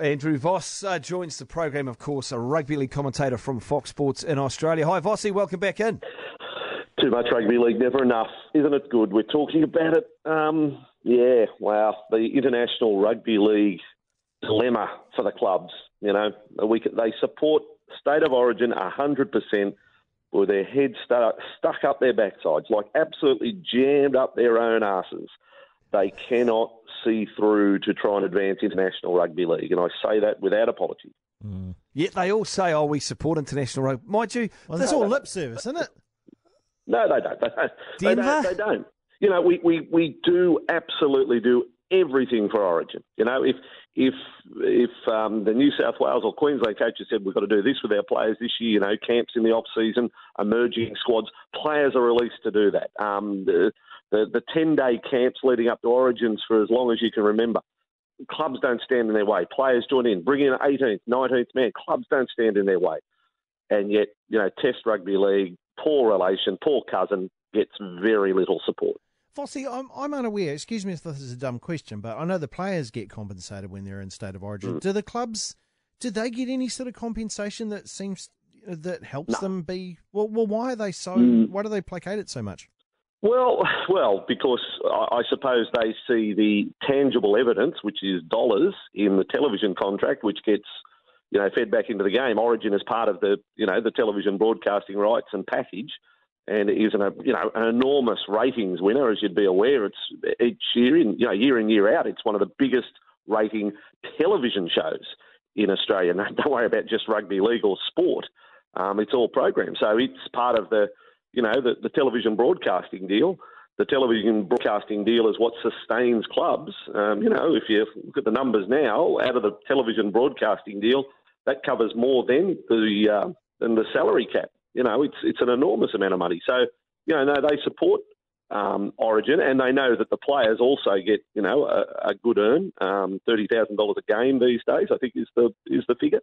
Andrew Voss uh, joins the program, of course, a rugby league commentator from Fox Sports in Australia. Hi, Vossy, welcome back in. Too much rugby league, never enough. Isn't it good? We're talking about it. Um, yeah, wow. The International Rugby League dilemma for the clubs. You know, we, they support state of origin 100% with their heads stuck, stuck up their backsides, like absolutely jammed up their own asses. They cannot see through to try and advance international rugby league, and I say that without apology. Mm. Yet they all say, "Oh, we support international rugby." Mind you, well, that's all lip service, isn't it? No, they don't. They don't. Denver? They don't. They don't. You know, we, we, we do absolutely do everything for Origin. You know, if if if um, the New South Wales or Queensland coaches said we've got to do this with our players this year, you know, camps in the off season, emerging squads, players are released to do that. Um, the the, the ten day camps leading up to Origins for as long as you can remember. Clubs don't stand in their way. Players join in, bring in 18th, 19th man. Clubs don't stand in their way, and yet you know, Test rugby league, poor relation, poor cousin gets very little support. Vossy, I'm, I'm unaware. Excuse me if this is a dumb question, but I know the players get compensated when they're in state of origin. Mm. Do the clubs? Do they get any sort of compensation that seems that helps no. them be? Well, well, why are they so? Mm. Why do they placate it so much? Well, well, because I suppose they see the tangible evidence, which is dollars, in the television contract, which gets you know fed back into the game. Origin is part of the you know the television broadcasting rights and package and is an you know an enormous ratings winner, as you'd be aware. It's each year in you know year in year out, it's one of the biggest rating television shows in Australia. No, don't worry about just rugby league or sport; um, it's all programs. So it's part of the you know the, the television broadcasting deal. The television broadcasting deal is what sustains clubs. Um, you know, if you look at the numbers now, out of the television broadcasting deal, that covers more than the uh, than the salary cap. You know, it's it's an enormous amount of money. So, you know, no, they support um, Origin, and they know that the players also get, you know, a, a good earn, um, thirty thousand dollars a game these days. I think is the is the figure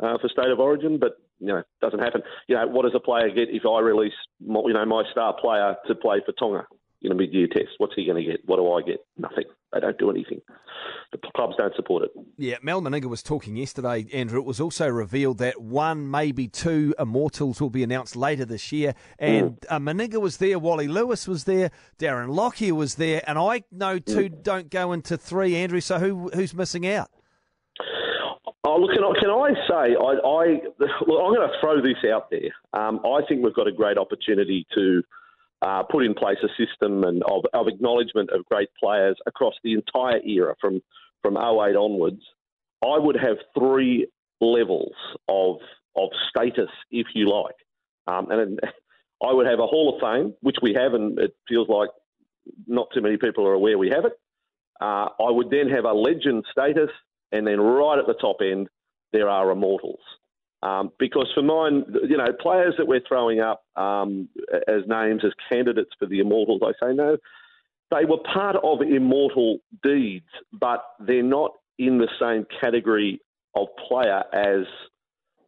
uh, for state of origin, but you know, it doesn't happen. You know, what does a player get if I release, my, you know, my star player to play for Tonga? in a mid-year test. What's he going to get? What do I get? Nothing. They don't do anything. The clubs don't support it. Yeah, Mal Meninga was talking yesterday, Andrew. It was also revealed that one, maybe two Immortals will be announced later this year. And mm. uh, Meninga was there, Wally Lewis was there, Darren Lockyer was there, and I know two mm. don't go into three, Andrew. So who who's missing out? Oh, look, can I, can I say, I, I, look, I'm going to throw this out there. Um, I think we've got a great opportunity to uh, put in place a system and of, of acknowledgement of great players across the entire era from from 08 onwards, I would have three levels of of status, if you like, um, and I would have a Hall of Fame, which we have, and it feels like not too many people are aware we have it. Uh, I would then have a legend status, and then right at the top end, there are immortals. Um, because for mine, you know, players that we're throwing up um, as names, as candidates for the Immortals, I say no, they were part of immortal deeds, but they're not in the same category of player as,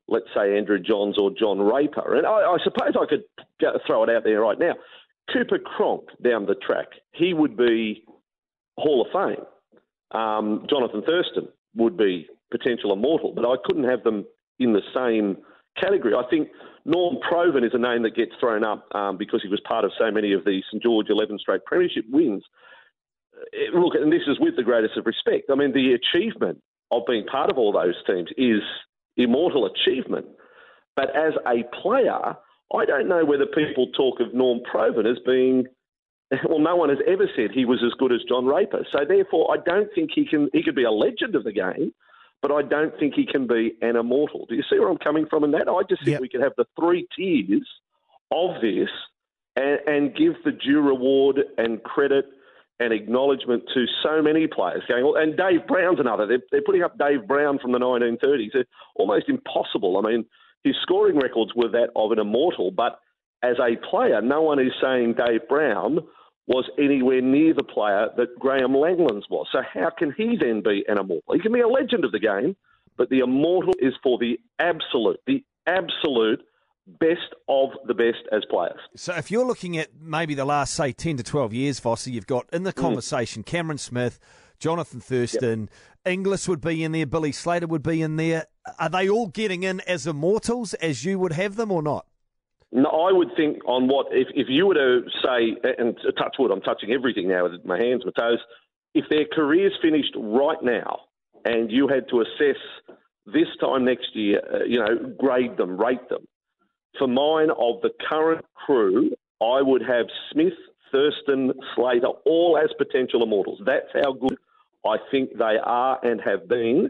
let's say, Andrew Johns or John Raper. And I, I suppose I could throw it out there right now. Cooper Cronk down the track, he would be Hall of Fame. Um, Jonathan Thurston would be potential immortal, but I couldn't have them in the same category. I think Norm Provan is a name that gets thrown up um, because he was part of so many of the St George 11 straight premiership wins. Uh, look, and this is with the greatest of respect. I mean, the achievement of being part of all those teams is immortal achievement. But as a player, I don't know whether people talk of Norm Provan as being well, no one has ever said he was as good as John Raper. So therefore, I don't think he can. He could be a legend of the game, but I don't think he can be an immortal. Do you see where I'm coming from in that? I just think yep. we could have the three tiers of this and, and, give the due reward and credit and acknowledgement to so many players going. And Dave Brown's another. They're, they're putting up Dave Brown from the 1930s. It's almost impossible. I mean, his scoring records were that of an immortal, but as a player, no one is saying Dave Brown was anywhere near the player that Graeme Langlands was. So how can he then be an immortal? He can be a legend of the game, but the immortal is for the absolute, the absolute best of the best as players. So if you're looking at maybe the last, say, 10 to 12 years, Vossy, you've got in the mm. conversation. Cameron Smith, Jonathan Thurston, yep. Inglis would be in there, Billy Slater would be in there. Are they all getting in as immortals as you would have them or not? No, I would think on what if, if you were to say and touch wood, I'm touching everything now with my hands, my toes. If their careers finished right now, and you had to assess this time next year, uh, you know, grade them, rate them. For mine, of the current crew, I would have Smith, Thurston, Slater, all as potential immortals. That's how good I think they are and have been.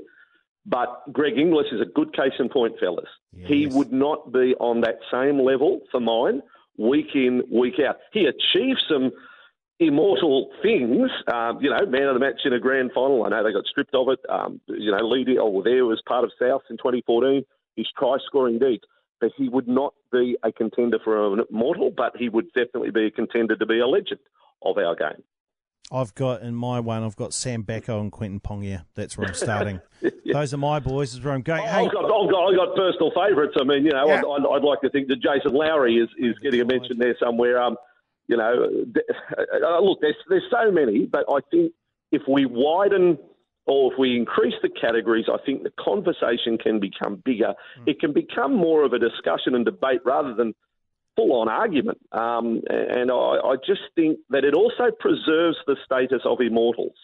But Greg Inglis is a good case in point, fellas. Yes. He would not be on that same level for mine week in, week out. He achieved some immortal things. Um, you know, man of the match in a grand final. I know they got stripped of it. Um, you know, leading or there was part of South in 2014. His try scoring deed. But he would not be a contender for an immortal, but he would definitely be a contender to be a legend of our game. I've got in my one, I've got Sam Backo and Quentin Pongia. That's where I'm starting. yeah. Those are my boys. Is where I'm going. Hey. I've, got, I've, got, I've got personal favourites. I mean, you know, yeah. I'd, I'd, like to think that Jason Lowry is, is getting a mention there somewhere. Um, you know, uh, look, there's there's so many, but I think if we widen or if we increase the categories, I think the conversation can become bigger. Mm. It can become more of a discussion and debate rather than full on argument. Um, and I, I, just think that it also preserves the status of immortals,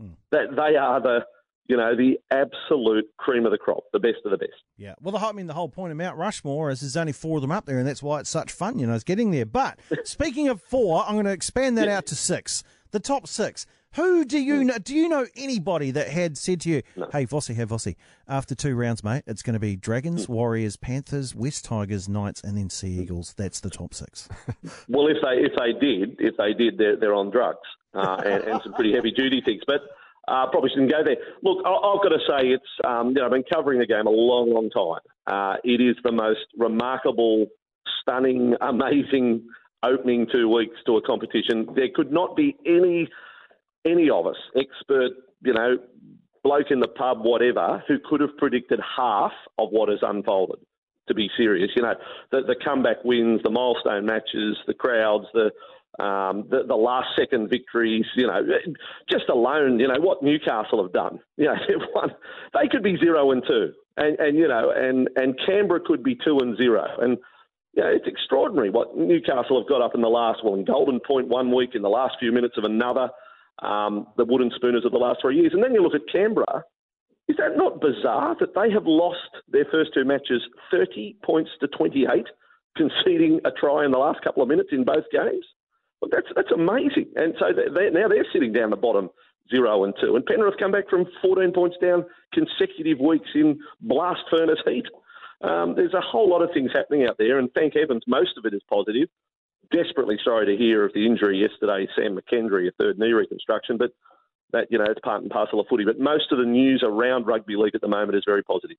mm. that they are the you know, the absolute cream of the crop, the best of the best. Yeah. Well, the, I mean, the whole point of Mount Rushmore is there's only four of them up there, and that's why it's such fun, you know, it's getting there. But speaking of four, I'm going to expand that yeah. out to six. The top six. Who do you hmm. know? Do you know anybody that had said to you, no. "Hey, Vossi, hey Vossi, after two rounds, mate, it's going to be Dragons, hmm. Warriors, Panthers, West Tigers, Knights, and then Sea hmm. Eagles. That's the top six. well, if they if they did, if they did, they're, they're on drugs uh, and, and some pretty heavy duty things. But uh, probably shouldn't go there. Look, I, have got to say, it's um, you know I've been covering the game a long, long time. Uh, it is the most remarkable, stunning, amazing opening two weeks to a competition. There could not be any any of us, expert, you know, bloke in the pub, whatever, who could have predicted half of what has unfolded. To be serious, you know, the, the comeback wins, the milestone matches, the crowds, the um, the, the, last second victories, you know, just alone, you know, what Newcastle have done. You know, they won. They could be zero and two, and, and you know, and and Canberra could be two and zero, and you know, it's extraordinary what Newcastle have got up in the last. Well, in Golden Point one week, in the last few minutes of another, um, the Wooden Spooners of the last three years, and then you look at Canberra. Is that not bizarre that they have lost their first two matches 30 points to 28, conceding a try in the last couple of minutes in both games? Look, that's that's amazing. And so they're, now they're sitting down the bottom zero and two. And Penrith come back from 14 points down consecutive weeks in blast furnace heat. Um, there's a whole lot of things happening out there, and thank heavens most of it is positive. Desperately sorry to hear of the injury yesterday, Sam McKendry, a third knee reconstruction, but that you know it's part and parcel of footy. But most of the news around rugby league at the moment is very positive.